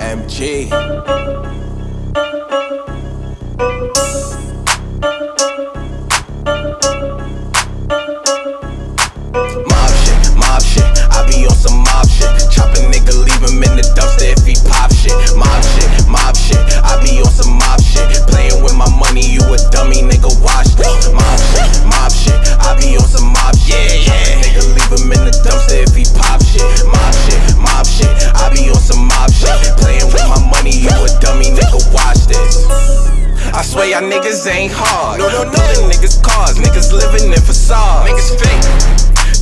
MG. Y'all niggas ain't hard. No, no, no. Building niggas cars, niggas living in facades. Niggas fake.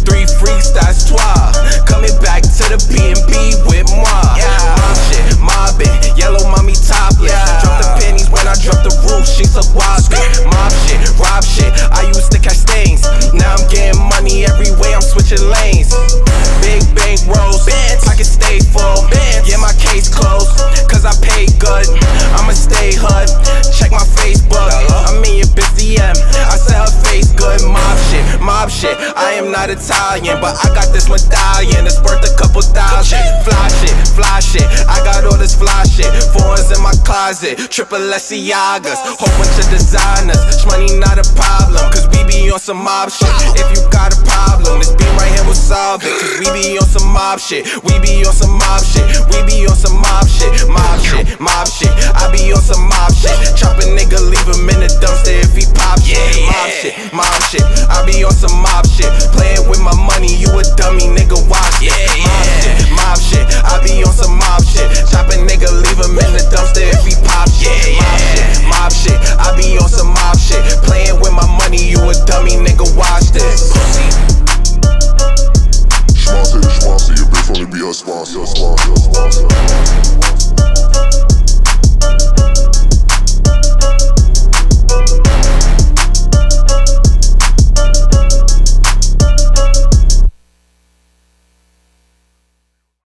Three freaks, that's twelve. Coming back to the B&B with moi. Yeah. Mob shit, mobbing, yellow mommy topless. Yeah. Drop the pennies when I drop the roof, she's a wild Mob shit, rob shit, I used to catch stains. Now I'm getting money every way, I'm switching lanes. Big bank rolls, pocket stay full. Yeah, my case closed, cause I paid good. I'ma stay hood, check my mob shit, I am not Italian, but I got this medallion It's worth a couple thousand. Fly shit, fly shit, I got all this fly shit. Foreigns in my closet, triple Yagas, whole bunch of designers. Money not a problem, cause we be on some mob shit. If you got a problem, this beat right here will solve it. Cause we be on some mob shit, we be on some mob shit, we be on some mob shit, playing with my money, you a dummy nigga,